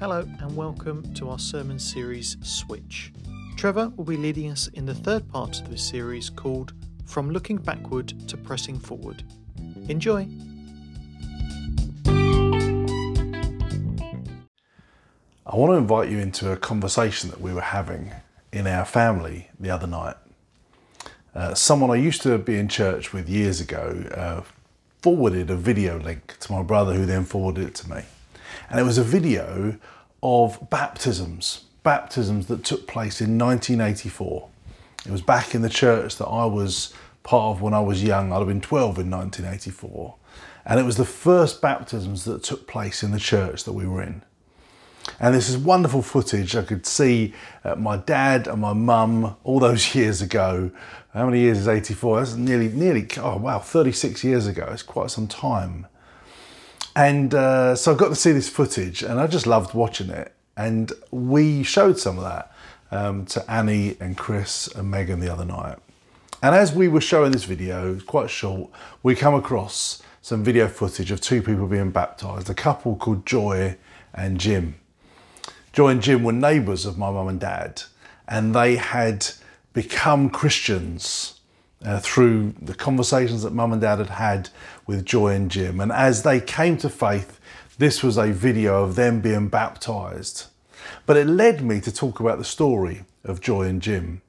Hello, and welcome to our sermon series Switch. Trevor will be leading us in the third part of this series called From Looking Backward to Pressing Forward. Enjoy! I want to invite you into a conversation that we were having in our family the other night. Uh, someone I used to be in church with years ago uh, forwarded a video link to my brother, who then forwarded it to me. And it was a video of baptisms, baptisms that took place in 1984. It was back in the church that I was part of when I was young. I'd have been 12 in 1984. And it was the first baptisms that took place in the church that we were in. And this is wonderful footage. I could see uh, my dad and my mum all those years ago. How many years is 84? That's nearly, nearly, oh wow, 36 years ago. It's quite some time. And uh, so I got to see this footage and I just loved watching it. And we showed some of that um, to Annie and Chris and Megan the other night. And as we were showing this video, quite short, we come across some video footage of two people being baptized, a couple called Joy and Jim. Joy and Jim were neighbours of my mum and dad, and they had become Christians uh, through the conversations that mum and dad had had with Joy and Jim. And as they came to faith, this was a video of them being baptized. But it led me to talk about the story of Joy and Jim.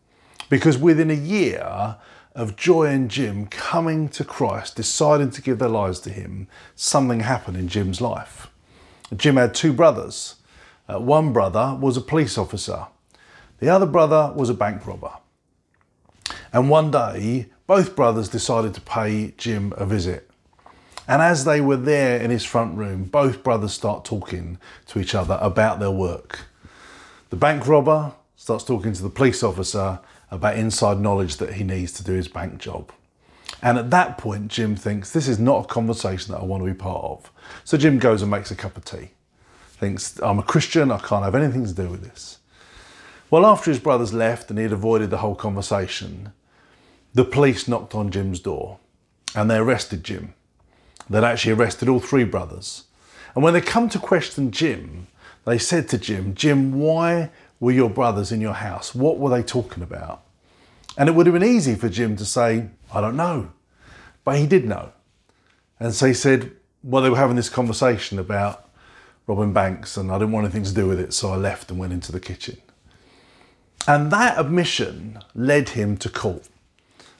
Because within a year of Joy and Jim coming to Christ, deciding to give their lives to Him, something happened in Jim's life. Jim had two brothers. Uh, one brother was a police officer, the other brother was a bank robber. And one day, both brothers decided to pay Jim a visit. And as they were there in his front room, both brothers start talking to each other about their work. The bank robber starts talking to the police officer about inside knowledge that he needs to do his bank job. And at that point, Jim thinks this is not a conversation that I want to be part of. So Jim goes and makes a cup of tea. Thinks, I'm a Christian, I can't have anything to do with this. Well, after his brothers left and he had avoided the whole conversation, the police knocked on Jim's door and they arrested Jim. They'd actually arrested all three brothers. And when they come to question Jim, they said to Jim, Jim, why were your brothers in your house? What were they talking about? And it would have been easy for Jim to say, I don't know. But he did know. And so he said, well, they were having this conversation about robbing banks and I didn't want anything to do with it, so I left and went into the kitchen. And that admission led him to court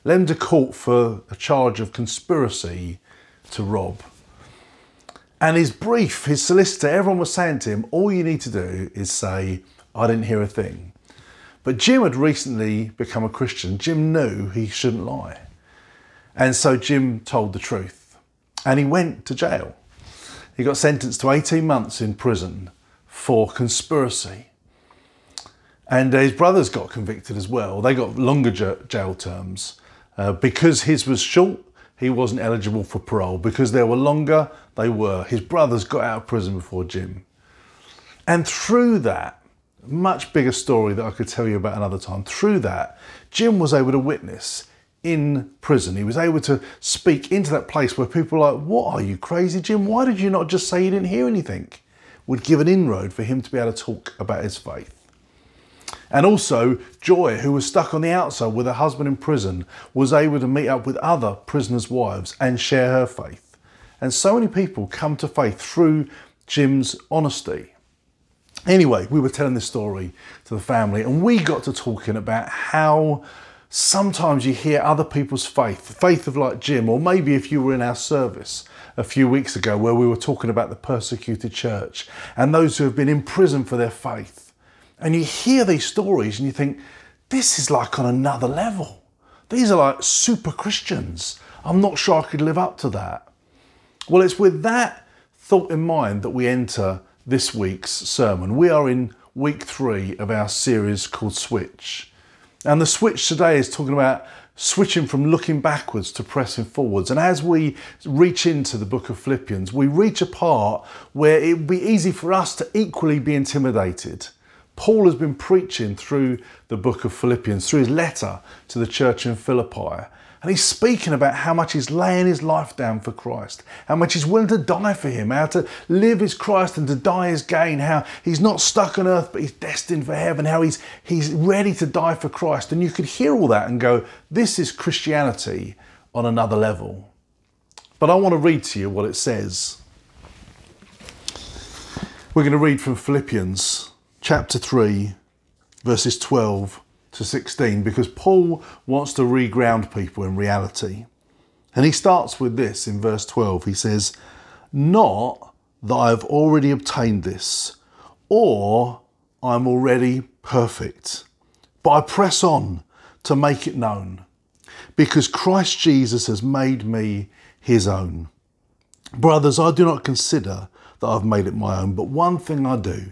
led him to court for a charge of conspiracy to rob. And his brief, his solicitor, everyone was saying to him, all you need to do is say, I didn't hear a thing. But Jim had recently become a Christian. Jim knew he shouldn't lie. And so Jim told the truth. And he went to jail. He got sentenced to 18 months in prison for conspiracy. And his brothers got convicted as well. They got longer jail terms. Uh, because his was short, he wasn't eligible for parole. Because they were longer, they were. His brothers got out of prison before Jim. And through that, much bigger story that I could tell you about another time, through that, Jim was able to witness in prison. He was able to speak into that place where people were like, What are you crazy, Jim? Why did you not just say you didn't hear anything? Would give an inroad for him to be able to talk about his faith. And also, Joy, who was stuck on the outside with her husband in prison, was able to meet up with other prisoners' wives and share her faith. And so many people come to faith through Jim's honesty. Anyway, we were telling this story to the family, and we got to talking about how sometimes you hear other people's faith, faith of like Jim, or maybe if you were in our service a few weeks ago where we were talking about the persecuted church and those who have been in prison for their faith and you hear these stories and you think, this is like on another level. These are like super Christians. I'm not sure I could live up to that. Well, it's with that thought in mind that we enter this week's sermon. We are in week three of our series called Switch. And the switch today is talking about switching from looking backwards to pressing forwards. And as we reach into the book of Philippians, we reach a part where it would be easy for us to equally be intimidated Paul has been preaching through the book of Philippians, through his letter to the church in Philippi, And he's speaking about how much he's laying his life down for Christ, how much he's willing to die for him, how to live is Christ and to die is gain, how he's not stuck on earth but he's destined for heaven, how he's, he's ready to die for Christ. And you could hear all that and go, this is Christianity on another level. But I want to read to you what it says. We're going to read from Philippians chapter 3, verses 12 to 16 because Paul wants to reground people in reality. And he starts with this in verse 12. He says, Not that I have already obtained this, or I'm already perfect, but I press on to make it known, because Christ Jesus has made me his own. Brothers, I do not consider that I've made it my own, but one thing I do,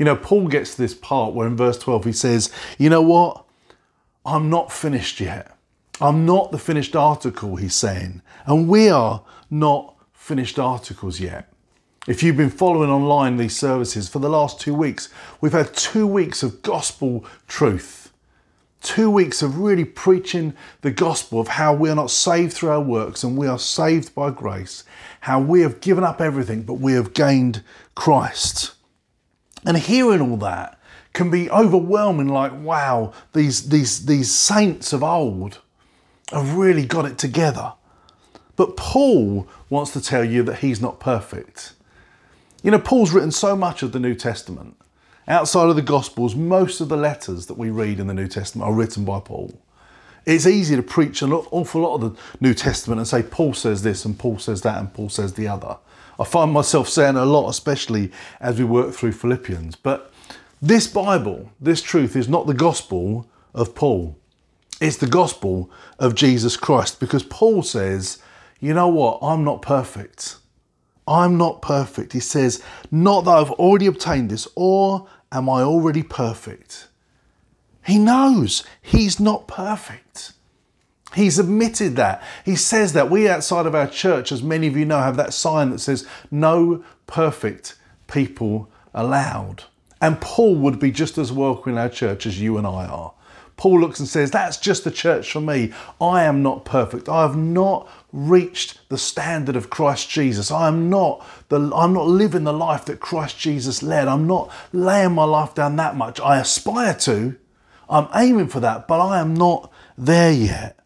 You know, Paul gets to this part where in verse 12 he says, You know what? I'm not finished yet. I'm not the finished article, he's saying. And we are not finished articles yet. If you've been following online these services for the last two weeks, we've had two weeks of gospel truth. Two weeks of really preaching the gospel of how we are not saved through our works and we are saved by grace. How we have given up everything, but we have gained Christ. And hearing all that, can be overwhelming like wow these these these saints of old have really got it together. But paul wants to tell you that he's not perfect. You know paul's written so much of the new testament. Outside of the gospels most of the letters that we read in the new testament are written by paul. It's easy to preach an awful lot of the new testament and say paul says this and paul says that and paul says the other i find myself saying a lot especially as we work through philippians but this Bible, this truth, is not the gospel of Paul. It's the gospel of Jesus Christ because Paul says, you know what, I'm not perfect. I'm not perfect. He says, not that I've already obtained this, or am I already perfect? He knows he's not perfect. He's admitted that. He says that. We outside of our church, as many of you know, have that sign that says, no perfect people allowed. And Paul would be just as welcome in our church as you and I are. Paul looks and says, That's just the church for me. I am not perfect. I have not reached the standard of Christ Jesus. I am not the I'm not living the life that Christ Jesus led. I'm not laying my life down that much. I aspire to. I'm aiming for that, but I am not there yet.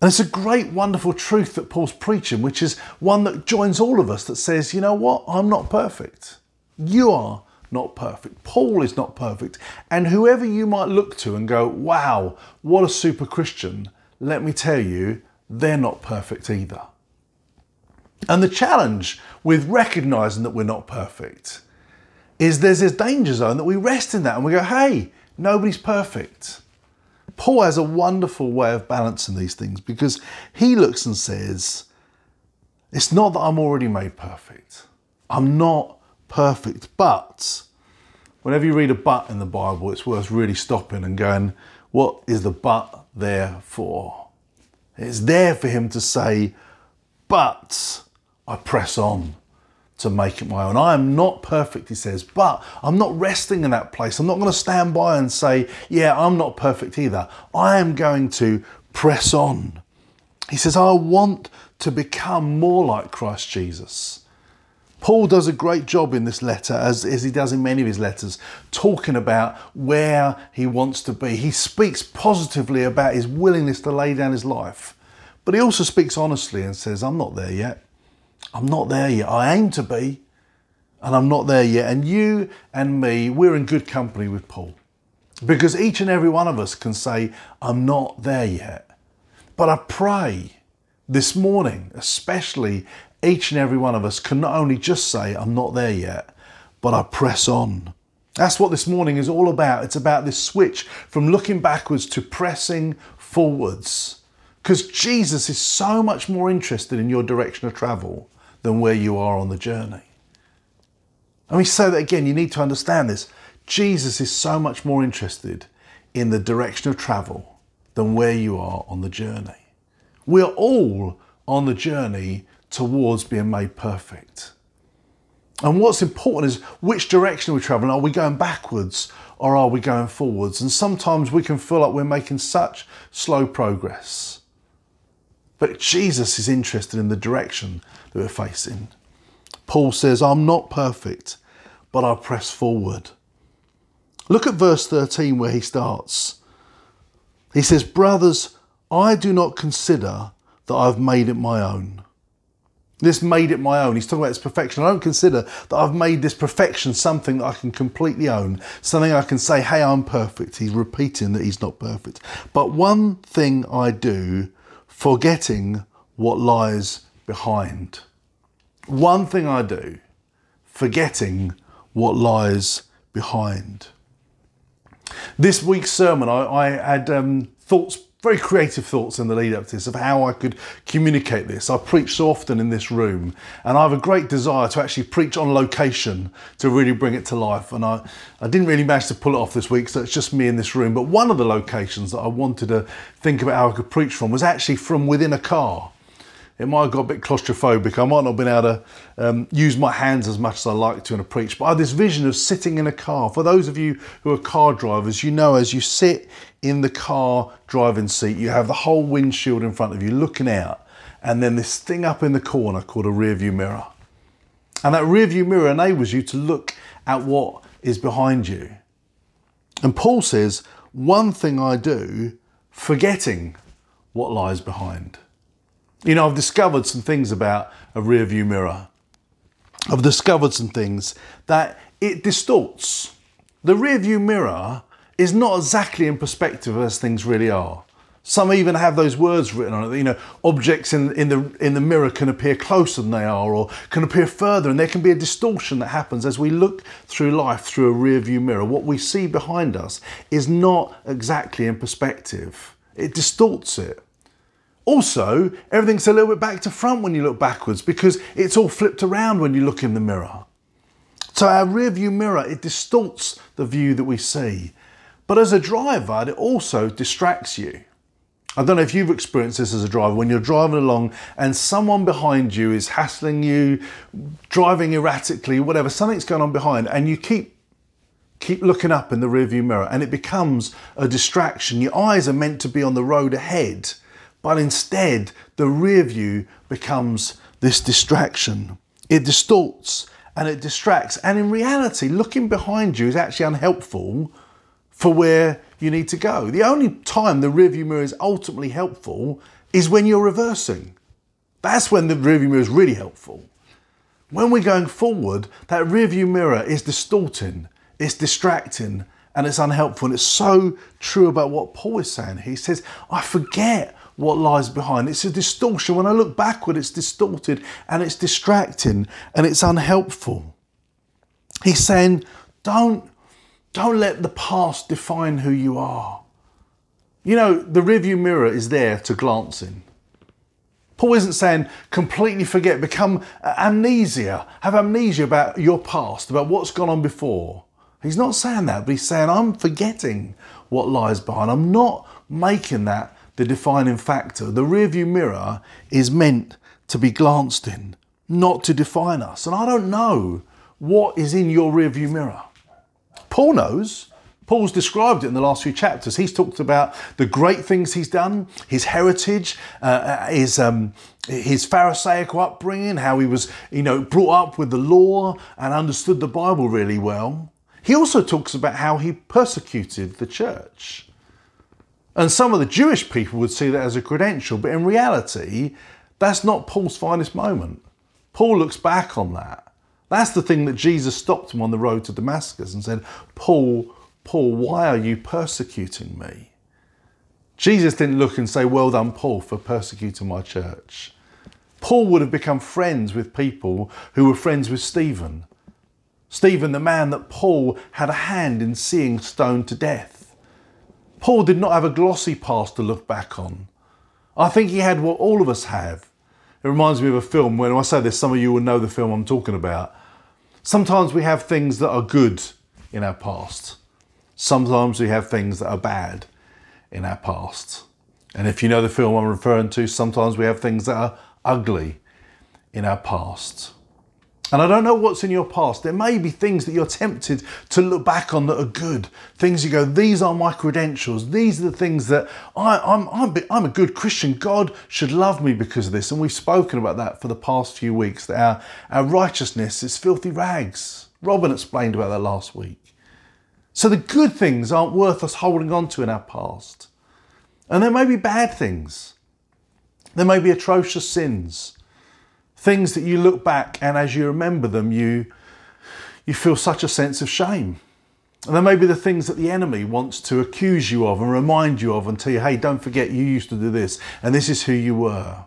And it's a great, wonderful truth that Paul's preaching, which is one that joins all of us that says, you know what? I'm not perfect. You are not perfect. Paul is not perfect. And whoever you might look to and go, wow, what a super Christian, let me tell you, they're not perfect either. And the challenge with recognizing that we're not perfect is there's this danger zone that we rest in that and we go, hey, nobody's perfect. Paul has a wonderful way of balancing these things because he looks and says, it's not that I'm already made perfect. I'm not perfect. But whenever you read a but in the Bible, it's worth really stopping and going, what is the but there for? It's there for him to say, but I press on to make it my own. I am not perfect, he says, but I'm not resting in that place. I'm not going to stand by and say, yeah, I'm not perfect either. I am going to press on. He says, I want to become more like Christ Jesus. Paul does a great job in this letter, as, as he does in many of his letters, talking about where he wants to be. He speaks positively about his willingness to lay down his life, but he also speaks honestly and says, I'm not there yet. I'm not there yet. I aim to be, and I'm not there yet. And you and me, we're in good company with Paul because each and every one of us can say, I'm not there yet. But I pray this morning, especially each and every one of us can not only just say, I'm not there yet, but I press on. That's what this morning is all about. It's about this switch from looking backwards to pressing forwards, Because Jesus is so much more interested in your direction of travel than where you are on the journey. Let me say that again, you need to understand this. Jesus is so much more interested in the direction of travel than where you are on the journey. We're all on the journey towards being made perfect. And what's important is which direction we're traveling. Are we going backwards or are we going forwards? And sometimes we can feel like we're making such slow progress. But Jesus is interested in the direction that we're facing. Paul says, I'm not perfect, but I press forward. Look at verse 13 where he starts. He says, Brothers, I do not consider that I've made it my own. This made it my own. He's talking about its perfection. I don't consider that I've made this perfection something that I can completely own, something I can say, hey, I'm perfect. He's repeating that he's not perfect. But one thing I do, forgetting what lies behind. One thing I do, forgetting what lies behind. This week's sermon, I, I had um, thoughts very creative thoughts in the lead up to this of how I could communicate this. I preach so often in this room, and I have a great desire to actually preach on location to really bring it to life. And I, I didn't really manage to pull it off this week, so it's just me in this room. But one of the locations that I wanted to think about how I could preach from was actually from within a car it might have got a bit claustrophobic. I might not have been able to um, use my hands as much as I like to in a preach. But I had this vision of sitting in a car. For those of you who are car drivers, you know as you sit in the car driving seat, you have the whole windshield in front of you looking out, and then this thing up in the corner called a rear view mirror. And that rear view mirror enables you to look at what is behind you. And Paul says, One thing I do, forgetting what lies behind. You know, I've discovered some things about a rear view mirror. I've discovered some things that it distorts. The rear view mirror is not exactly in perspective as things really are. Some even have those words written on it. You know, objects in, in the in the mirror can appear closer than they are, or can appear further, and there can be a distortion that happens as we look through life through a rear view mirror. What we see behind us is not exactly in perspective. It distorts it. Also, everything's a little bit back to front when you look backwards because it's all flipped around when you look in the mirror. So our rear view mirror, it distorts the view that we see. But as a driver, it also distracts you. I don't know if you've experienced this as a driver when you're driving along and someone behind you is hassling you, driving erratically, whatever, something's going on behind, and you keep keep looking up in the rearview mirror and it becomes a distraction. Your eyes are meant to be on the road ahead but instead the rear view becomes this distraction. It distorts and it distracts. And in reality, looking behind you is actually unhelpful for where you need to go. The only time the rear view mirror is ultimately helpful is when you're reversing. That's when the rear view mirror is really helpful. When we're going forward, that rear view mirror is distorting, it's distracting, and it's unhelpful. And it's so true about what Paul is saying. He says, I forget what lies behind. It's a distortion. When I look backward, it's distorted and it's distracting and it's unhelpful. He's saying, don't, don't let the past define who you are. You know, the rearview mirror is there to glance in. Paul isn't saying completely forget, become amnesia, have amnesia about your past, about what's gone on before. He's not saying that, but he's saying, I'm forgetting what lies behind. I'm not making that the defining factor. The rearview mirror is meant to be glanced in, not to define us. And I don't know what is in your rearview mirror. Paul knows. Paul's described it in the last few chapters. He's talked about the great things he's done, his heritage, uh, uh his um, his Pharisaical upbringing, how he was, you know, brought up with the law and understood the Bible really well. He also talks about how he persecuted the church. And some of the Jewish people would see that as a credential, but in reality, that's not Paul's finest moment. Paul looks back on that. That's the thing that Jesus stopped him on the road to Damascus and said, Paul, Paul, why are you persecuting me? Jesus didn't look and say, Well done, Paul, for persecuting my church. Paul would have become friends with people who were friends with Stephen. Stephen, the man that Paul had a hand in seeing stoned to death. Paul did not have a glossy past to look back on. I think he had what all of us have. It reminds me of a film. When I say this, some of you will know the film I'm talking about. Sometimes we have things that are good in our past. Sometimes we have things that are bad in our past. And if you know the film I'm referring to, sometimes we have things that are ugly in our past. And I don't know what's in your past. There may be things that you're tempted to look back on that are good. Things you go, these are my credentials. These are the things that I, am I'm, I'm, I'm a good Christian. God should love me because of this. And we've spoken about that for the past few weeks, that our, our righteousness is filthy rags. Robin explained about that last week. So the good things aren't worth us holding on to in our past. And there may be bad things. There may be atrocious sins. Things that you look back and as you remember them, you, you feel such a sense of shame. And there may be the things that the enemy wants to accuse you of and remind you of and tell you, hey, don't forget you used to do this and this is who you were.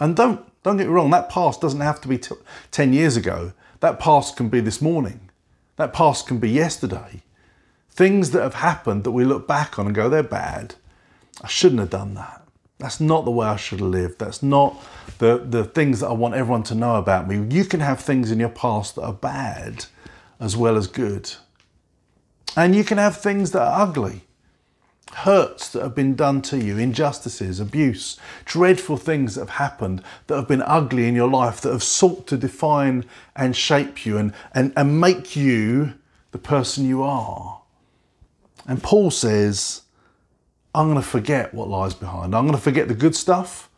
And don't, don't get me wrong, that past doesn't have to be t- 10 years ago. That past can be this morning. That past can be yesterday. Things that have happened that we look back on and go, they're bad. I shouldn't have done that. That's not the way I should have lived. That's not the, the things that I want everyone to know about me. You can have things in your past that are bad as well as good. And you can have things that are ugly, hurts that have been done to you, injustices, abuse, dreadful things that have happened that have been ugly in your life, that have sought to define and shape you and, and, and make you the person you are. And Paul says, I'm going to forget what lies behind. I'm going to forget the good stuff.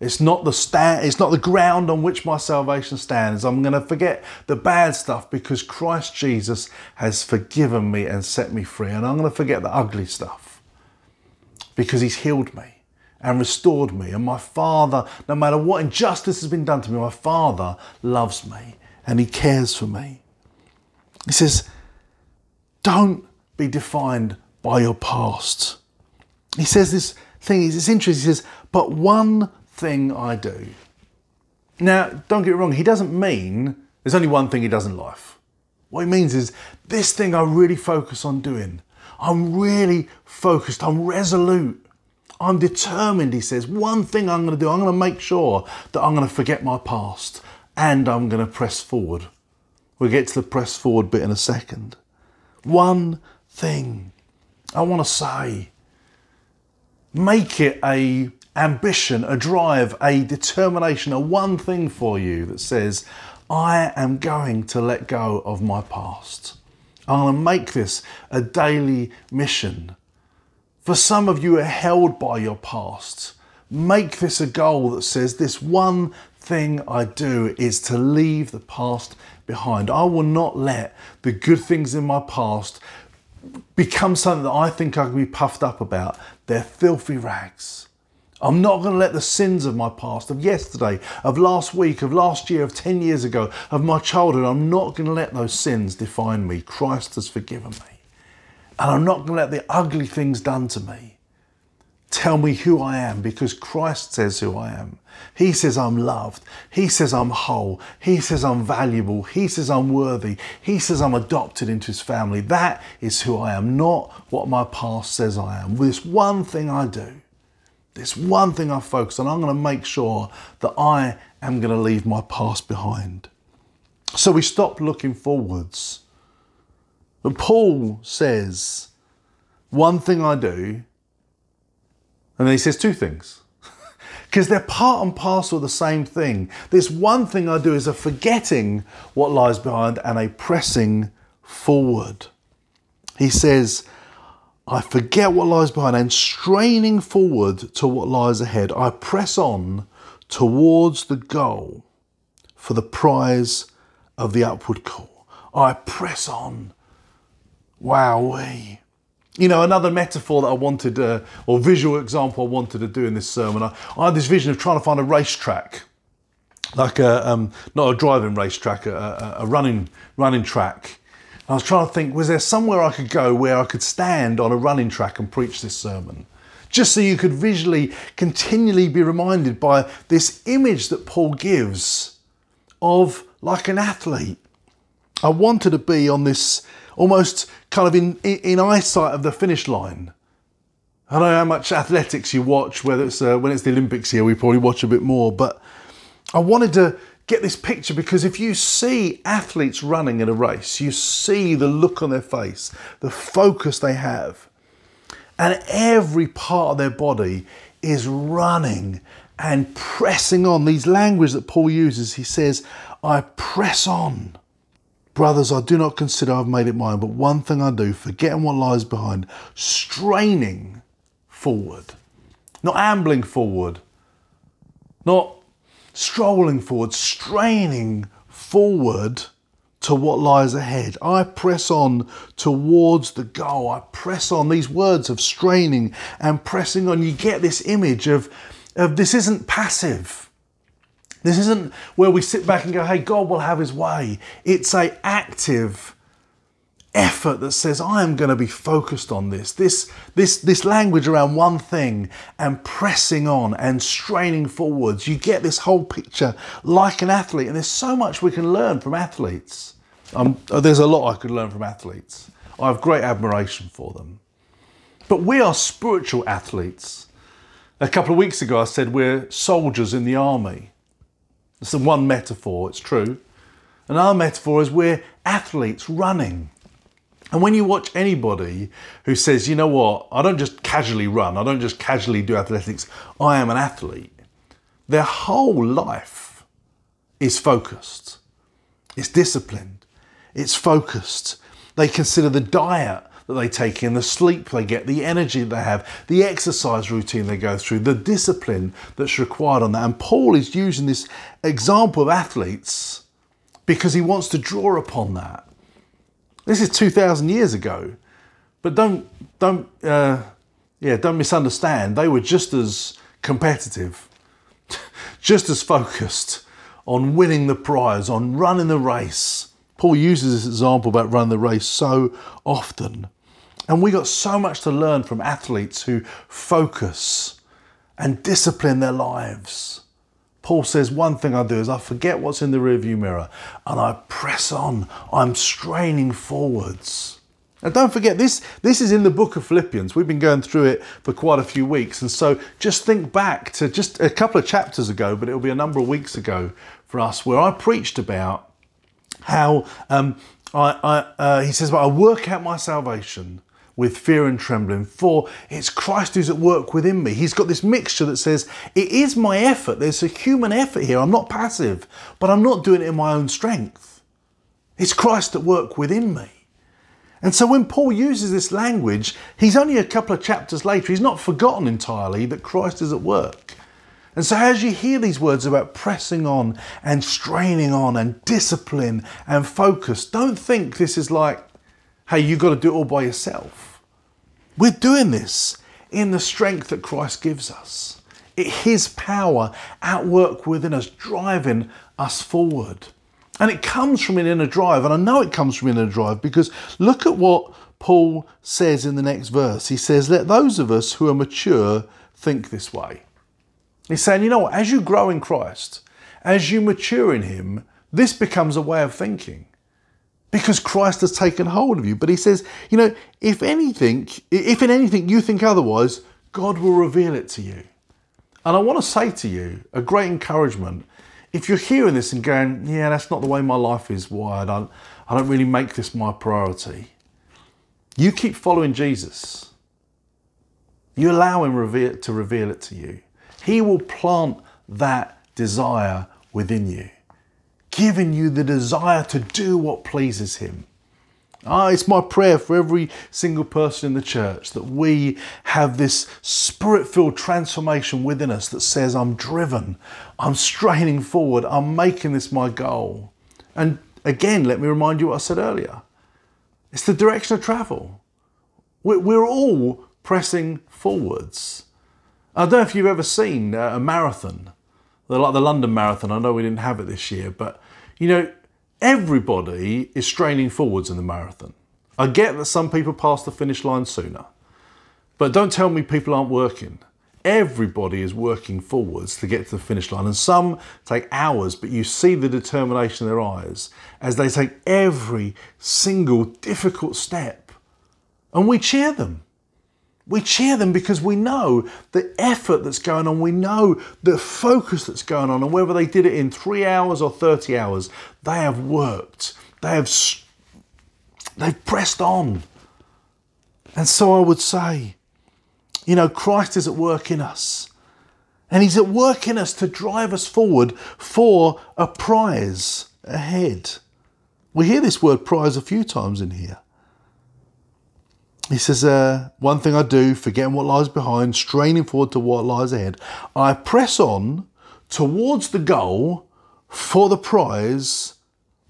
It's not the stand, it's not the ground on which my salvation stands. I'm going to forget the bad stuff because Christ Jesus has forgiven me and set me free. And I'm going to forget the ugly stuff because he's healed me and restored me. And my Father, no matter what injustice has been done to me, my Father loves me and he cares for me. He says, don't be defined by your past. He says this thing, it's interesting. He says, but one thing I do. Now, don't get me wrong, he doesn't mean there's only one thing he does in life. What he means is this thing I really focus on doing. I'm really focused, I'm resolute, I'm determined, he says. One thing I'm going to do, I'm going to make sure that I'm going to forget my past and I'm going to press forward. We'll get to the press forward bit in a second. One thing I want to say make it a ambition, a drive, a determination, a one thing for you that says, I am going to let go of my past. I'm going to make this a daily mission. For some of you are held by your past. Make this a goal that says, This one thing I do is to leave the past behind. I will not let the good things in my past become something that I think I can be puffed up about. They're filthy rags. I'm not going to let the sins of my past, of yesterday, of last week, of last year, of 10 years ago, of my childhood, I'm not going to let those sins define me. Christ has forgiven me. And I'm not going to let the ugly things done to me tell me who I am because Christ says who I am. He says I'm loved. He says I'm whole. He says I'm valuable. He says I'm worthy. He says I'm adopted into his family. That is who I am, not what my past says I am. This one thing I do, this one thing I focus on, I'm going to make sure that I am going to leave my past behind. So we stop looking forwards. But Paul says, one thing I do, and then he says two things because they're part and parcel of the same thing. This one thing I do is a forgetting what lies behind and a pressing forward. He says, I forget what lies behind and straining forward to what lies ahead, I press on towards the goal for the prize of the upward call. I press on. Wowee. You know, another metaphor that I wanted, uh, or visual example I wanted to do in this sermon, I, I had this vision of trying to find a racetrack, like a, um, not a driving racetrack, a, a, a running, running track. I was trying to think, was there somewhere I could go where I could stand on a running track and preach this sermon? Just so you could visually continually be reminded by this image that Paul gives of like an athlete. I wanted to be on this almost kind of in, in eyesight of the finish line. I don't know how much athletics you watch, whether it's uh, when it's the Olympics here, we probably watch a bit more. But I wanted to get this picture because if you see athletes running in a race, you see the look on their face, the focus they have, and every part of their body is running and pressing on. These language that Paul uses, he says, I press on. Brothers, I do not consider I've made it mine, but one thing I do, forgetting what lies behind, straining forward, not ambling forward, not strolling forward, straining forward to what lies ahead. I press on towards the goal. I press on. These words of straining and pressing on, you get this image of, of this isn't passive. This isn't where we sit back and go, hey, God will have his way. It's a active effort that says, I am going to be focused on this. This, this, this language around one thing and pressing on and straining forwards. You get this whole picture like an athlete. And there's so much we can learn from athletes. Um, there's a lot I could learn from athletes. I have great admiration for them. But we are spiritual athletes. A couple of weeks ago, I said we're soldiers in the army. It's the one metaphor, it's true. Another metaphor is we're athletes running. And when you watch anybody who says, you know what, I don't just casually run, I don't just casually do athletics, I am an athlete, their whole life is focused, it's disciplined, it's focused. They consider the diet that they take in, the sleep they get, the energy they have, the exercise routine they go through, the discipline that's required on that. And Paul is using this example of athletes because he wants to draw upon that. This is 2,000 years ago. But don't, don't, uh, yeah, don't misunderstand. They were just as competitive, just as focused on winning the prize, on running the race. Paul uses this example about running the race so often. And we got so much to learn from athletes who focus and discipline their lives. Paul says, One thing I do is I forget what's in the rearview mirror and I press on. I'm straining forwards. And don't forget, this, this is in the book of Philippians. We've been going through it for quite a few weeks. And so just think back to just a couple of chapters ago, but it'll be a number of weeks ago for us, where I preached about how um, I, I uh, he says, well, I work out my salvation with fear and trembling, for it's Christ who's at work within me. He's got this mixture that says, It is my effort. There's a human effort here. I'm not passive, but I'm not doing it in my own strength. It's Christ at work within me. And so when Paul uses this language, he's only a couple of chapters later, he's not forgotten entirely that Christ is at work. And so, as you hear these words about pressing on and straining on and discipline and focus, don't think this is like hey, you've got to do it all by yourself. We're doing this in the strength that Christ gives us. It, his power at work within us, driving us forward. And it comes from an inner drive. And I know it comes from an inner drive because look at what Paul says in the next verse. He says, Let those of us who are mature think this way. He's saying, you know what, as you grow in Christ, as you mature in Him, this becomes a way of thinking because Christ has taken hold of you. But he says, you know, if anything, if in anything you think otherwise, God will reveal it to you. And I want to say to you a great encouragement. If you're hearing this and going, yeah, that's not the way my life is wired, I, I don't really make this my priority, you keep following Jesus. You allow him reveal, to reveal it to you. He will plant that desire within you given you the desire to do what pleases Him. Ah, it's my prayer for every single person in the church that we have this spirit filled transformation within us that says, I'm driven, I'm straining forward, I'm making this my goal. And again, let me remind you what I said earlier it's the direction of travel. We're all pressing forwards. I don't know if you've ever seen a marathon like the London Marathon. I know we didn't have it this year, but you know, everybody is straining forwards in the marathon. I get that some people pass the finish line sooner, but don't tell me people aren't working. Everybody is working forwards to get to the finish line, and some take hours, but you see the determination in their eyes as they take every single difficult step, and we cheer them. We cheer them because we know the effort that's going on, we know the focus that's going on, and whether they did it in three hours or 30 hours, they have worked. They have they've pressed on. And so I would say, you know, Christ is at work in us. And he's at work in us to drive us forward for a prize ahead. We hear this word prize a few times in here. He says, uh, One thing I do, forgetting what lies behind, straining forward to what lies ahead, I press on towards the goal for the prize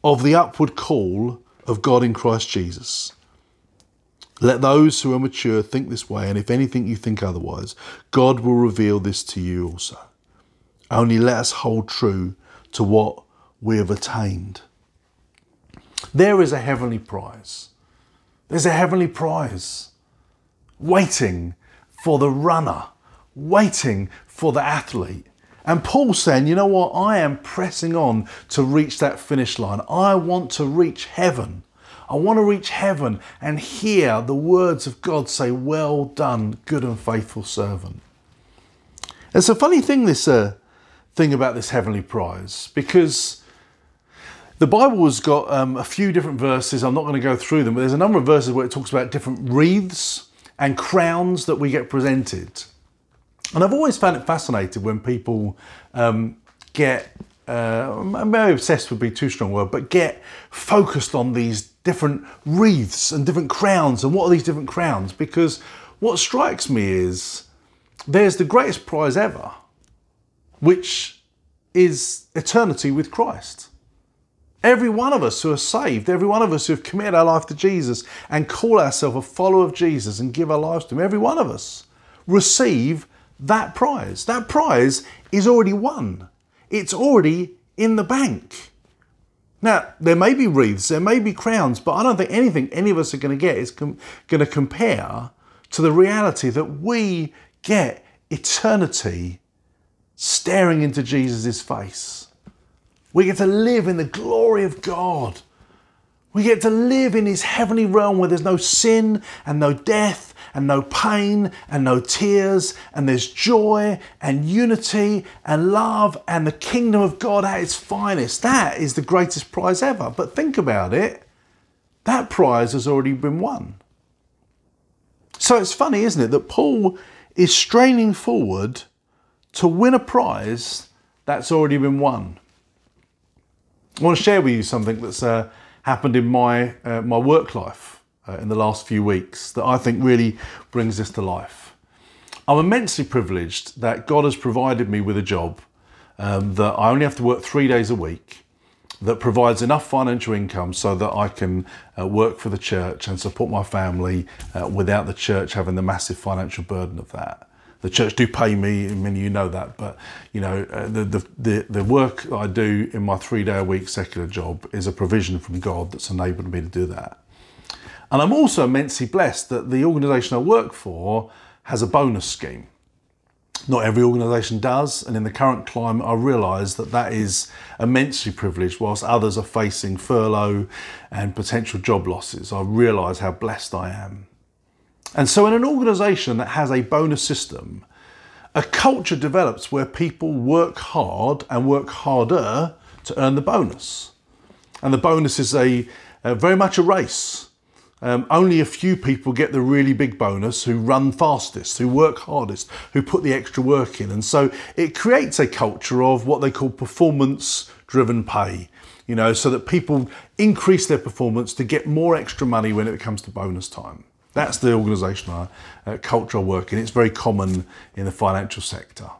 of the upward call of God in Christ Jesus. Let those who are mature think this way, and if anything you think otherwise, God will reveal this to you also. Only let us hold true to what we have attained. There is a heavenly prize. There's a heavenly prize waiting for the runner, waiting for the athlete. And Paul saying, you know what? I am pressing on to reach that finish line. I want to reach heaven. I want to reach heaven and hear the words of God say, Well done, good and faithful servant. It's a funny thing, this uh, thing about this heavenly prize, because the Bible has got um, a few different verses. I'm not going to go through them, but there's a number of verses where it talks about different wreaths and crowns that we get presented. And I've always found it fascinating when people um, get uh, maybe obsessed would be too strong a word, but get focused on these different wreaths and different crowns and what are these different crowns? Because what strikes me is there's the greatest prize ever, which is eternity with Christ. Every one of us who are saved, every one of us who have committed our life to Jesus and call ourselves a follower of Jesus and give our lives to Him, every one of us receive that prize. That prize is already won it's already in the bank. Now, there may be wreaths, there may be crowns, but I don't think anything any of us are going to get is com- going to compare to the reality that we get eternity staring into Jesus' face. We get to live in the glory of God. We get to live in His heavenly realm where there's no sin and no death and no pain and no tears, and there's joy and unity and love and the kingdom of God at its finest. That is the greatest prize ever. But think about it that prize has already been won. So it's funny, isn't it, that Paul is straining forward to win a prize that's already been won. I want to share with you something that's uh, happened in my, uh, my work life uh, in the last few weeks that I think really brings this to life. I'm immensely privileged that God has provided me with a job um, that I only have to work three days a week, that provides enough financial income so that I can uh, work for the church and support my family uh, without the church having the massive financial burden of that. The church do pay me, I mean, you know that, but you know, uh, the, the, the, the work I do in my three day a week secular job is a provision from God that's enabled me to do that. And I'm also immensely blessed that the organisation I work for has a bonus scheme. Not every organisation does, and in the current climate, I realise that that is immensely privileged, whilst others are facing furlough and potential job losses. I realise how blessed I am. And so, in an organisation that has a bonus system, a culture develops where people work hard and work harder to earn the bonus. And the bonus is a, a very much a race. Um, only a few people get the really big bonus who run fastest, who work hardest, who put the extra work in. And so it creates a culture of what they call performance driven pay, you know, so that people increase their performance to get more extra money when it comes to bonus time. That's the organisational uh, culture I work in. It's very common in the financial sector.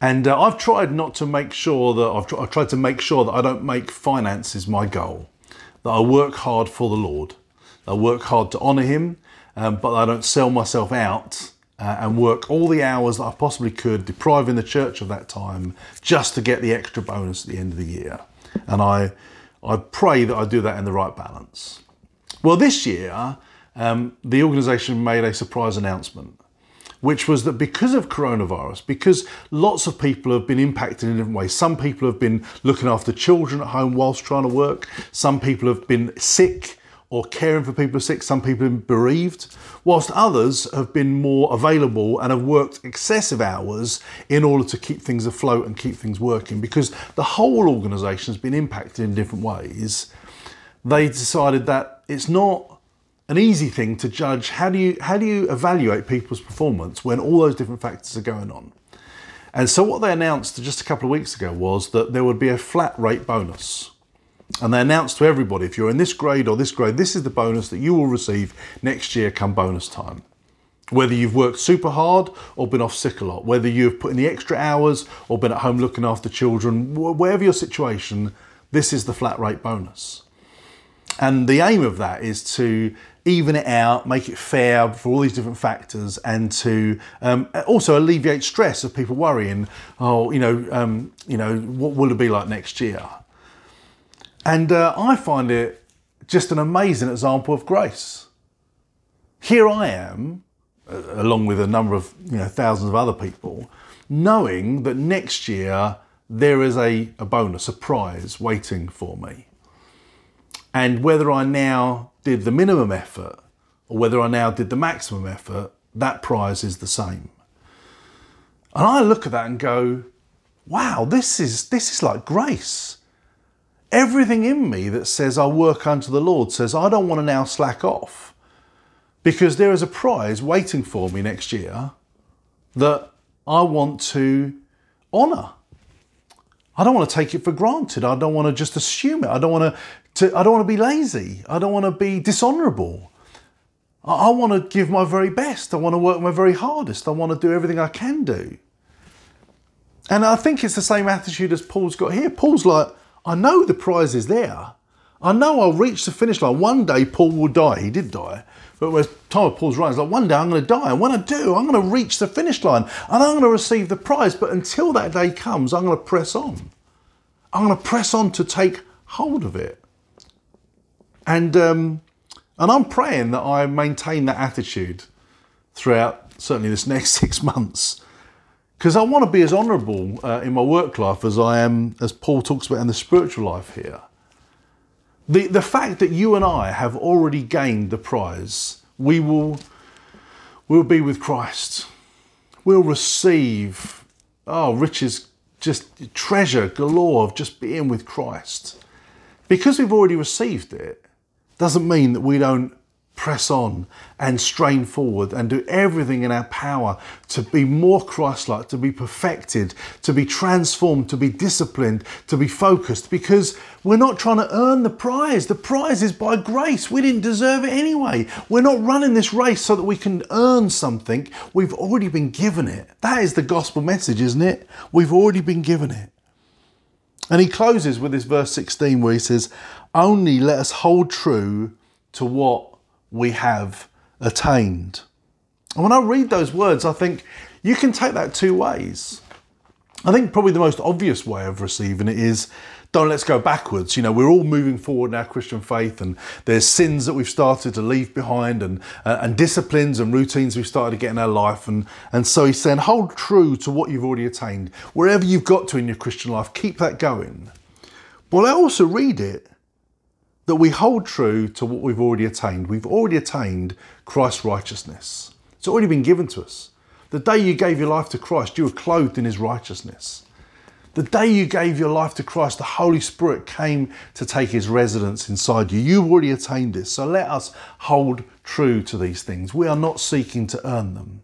And uh, I've tried not to make sure that I've, tr- I've tried to make sure that I don't make finances my goal, that I work hard for the Lord I work hard to honour Him, um, but I don't sell myself out uh, and work all the hours that I possibly could, depriving the church of that time just to get the extra bonus at the end of the year. And I, I pray that I do that in the right balance. Well, this year, um, the organisation made a surprise announcement which was that because of coronavirus, because lots of people have been impacted in different ways, some people have been looking after children at home whilst trying to work, some people have been sick or caring for people sick. Some people have been bereaved, whilst others have been more available and have worked excessive hours in order to keep things afloat and keep things working because the whole organisation has been impacted in different ways. They decided that it's not an easy thing to judge how do you how do you evaluate people's performance when all those different factors are going on. And so what they announced just a couple of weeks ago was that there would be a flat rate bonus. And they announced to everybody if you're in this grade or this grade, this is the bonus that you will receive next year come bonus time. Whether you've worked super hard or been off sick a lot, whether you've put in the extra hours or been at home looking after children, wherever your situation, this is the flat rate bonus. And the aim of that is to even it out, make it fair for all these different factors, and to um, also alleviate stress of people worrying, oh, you know, um, you know, what will it be like next year? And uh, I find it just an amazing example of grace. Here I am, along with a number of you know thousands of other people, knowing that next year there is a, a bonus, a prize waiting for me. And whether I now did the minimum effort or whether I now did the maximum effort, that prize is the same. And I look at that and go, wow, this is, this is like grace. Everything in me that says I work unto the Lord says I don't want to now slack off because there is a prize waiting for me next year that I want to honour. I don't want to take it for granted. I don't want to just assume it. I don't want to to, I don't want to be lazy. I don't want to be dishonourable. I, I want to give my very best. I want to work my very hardest. I want to do everything I can do. And I think it's the same attitude as Paul's got here. Paul's like, I know the prize is there. I know I'll reach the finish line. One day Paul will die. He did die. But when time of Paul's writing, it's like one day I'm going to die. And when I do, I'm going to reach the finish line and I'm going to receive the prize. But until that day comes, I'm going to press on. I'm going to press on to take hold of it. And, um, and I'm praying that I maintain that attitude throughout certainly this next six months. Because I want to be as honourable uh, in my work life as I am, as Paul talks about in the spiritual life here. The, the fact that you and I have already gained the prize, we will we'll be with Christ. We'll receive, oh, riches, just treasure galore of just being with Christ. Because we've already received it, doesn't mean that we don't press on and strain forward and do everything in our power to be more Christ like, to be perfected, to be transformed, to be disciplined, to be focused, because we're not trying to earn the prize. The prize is by grace. We didn't deserve it anyway. We're not running this race so that we can earn something. We've already been given it. That is the gospel message, isn't it? We've already been given it. And he closes with this verse 16 where he says, only let us hold true to what we have attained. And when I read those words, I think you can take that two ways. I think probably the most obvious way of receiving it is don't let's go backwards. You know, we're all moving forward in our Christian faith, and there's sins that we've started to leave behind, and uh, and disciplines and routines we've started to get in our life, and and so he's saying hold true to what you've already attained, wherever you've got to in your Christian life, keep that going. Well, I also read it that we hold true to what we've already attained. We've already attained Christ's righteousness. It's already been given to us. The day you gave your life to Christ, you were clothed in his righteousness. The day you gave your life to Christ, the Holy Spirit came to take his residence inside you. You've already attained this. So let us hold true to these things. We are not seeking to earn them.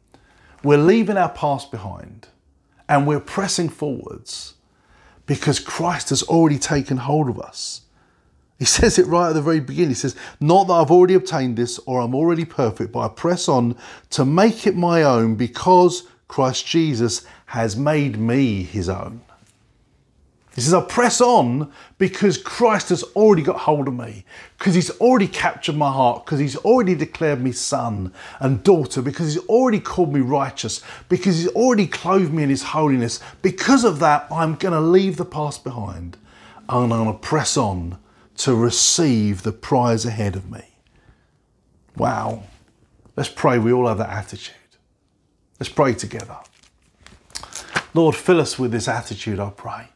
We're leaving our past behind and we're pressing forwards because Christ has already taken hold of us. He says it right at the very beginning. He says, Not that I've already obtained this or I'm already perfect, but I press on to make it my own because Christ Jesus has made me his own. He says, I press on because Christ has already got hold of me, because he's already captured my heart, because he's already declared me son and daughter, because he's already called me righteous, because he's already clothed me in his holiness. Because of that, I'm going to leave the past behind and I'm going to press on to receive the prize ahead of me. Wow. Let's pray we all have that attitude. Let's pray together. Lord, fill us with this attitude, I pray.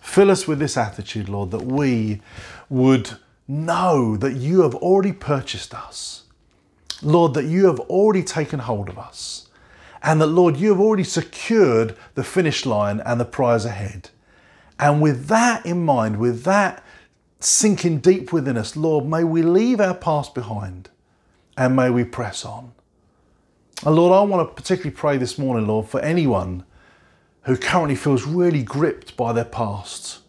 Fill us with this attitude, Lord, that we would know that you have already purchased us. Lord, that you have already taken hold of us. And that, Lord, you have already secured the finish line and the prize ahead. And with that in mind, with that sinking deep within us, Lord, may we leave our past behind and may we press on. And Lord, I want to particularly pray this morning, Lord, for anyone who currently feels really gripped by their past.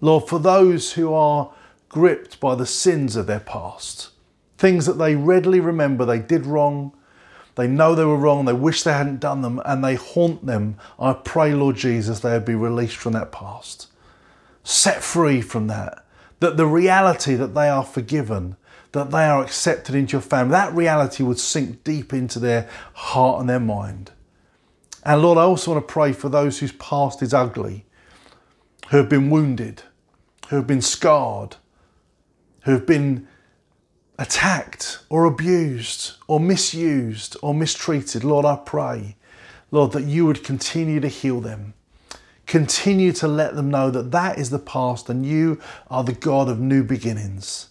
Lord, for those who are gripped by the sins of their past, things that they readily remember they did wrong, they know they were wrong, they wish they hadn't done them, and they haunt them. I pray, Lord Jesus, they would be released from that past, set free from that, that the reality that they are forgiven, that they are accepted into your family, that reality would sink deep into their heart and their mind. And Lord, I also want to pray for those whose past is ugly, who have been wounded, who have been scarred, who have been attacked or abused or misused or mistreated. Lord, I pray, Lord, that you would continue to heal them. Continue to let them know that that is the past and you are the God of new beginnings.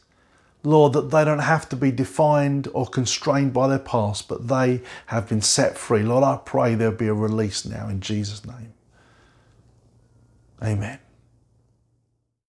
Lord, that they don't have to be defined or constrained by their past, but they have been set free. Lord, I pray there'll be a release now in Jesus' name. Amen.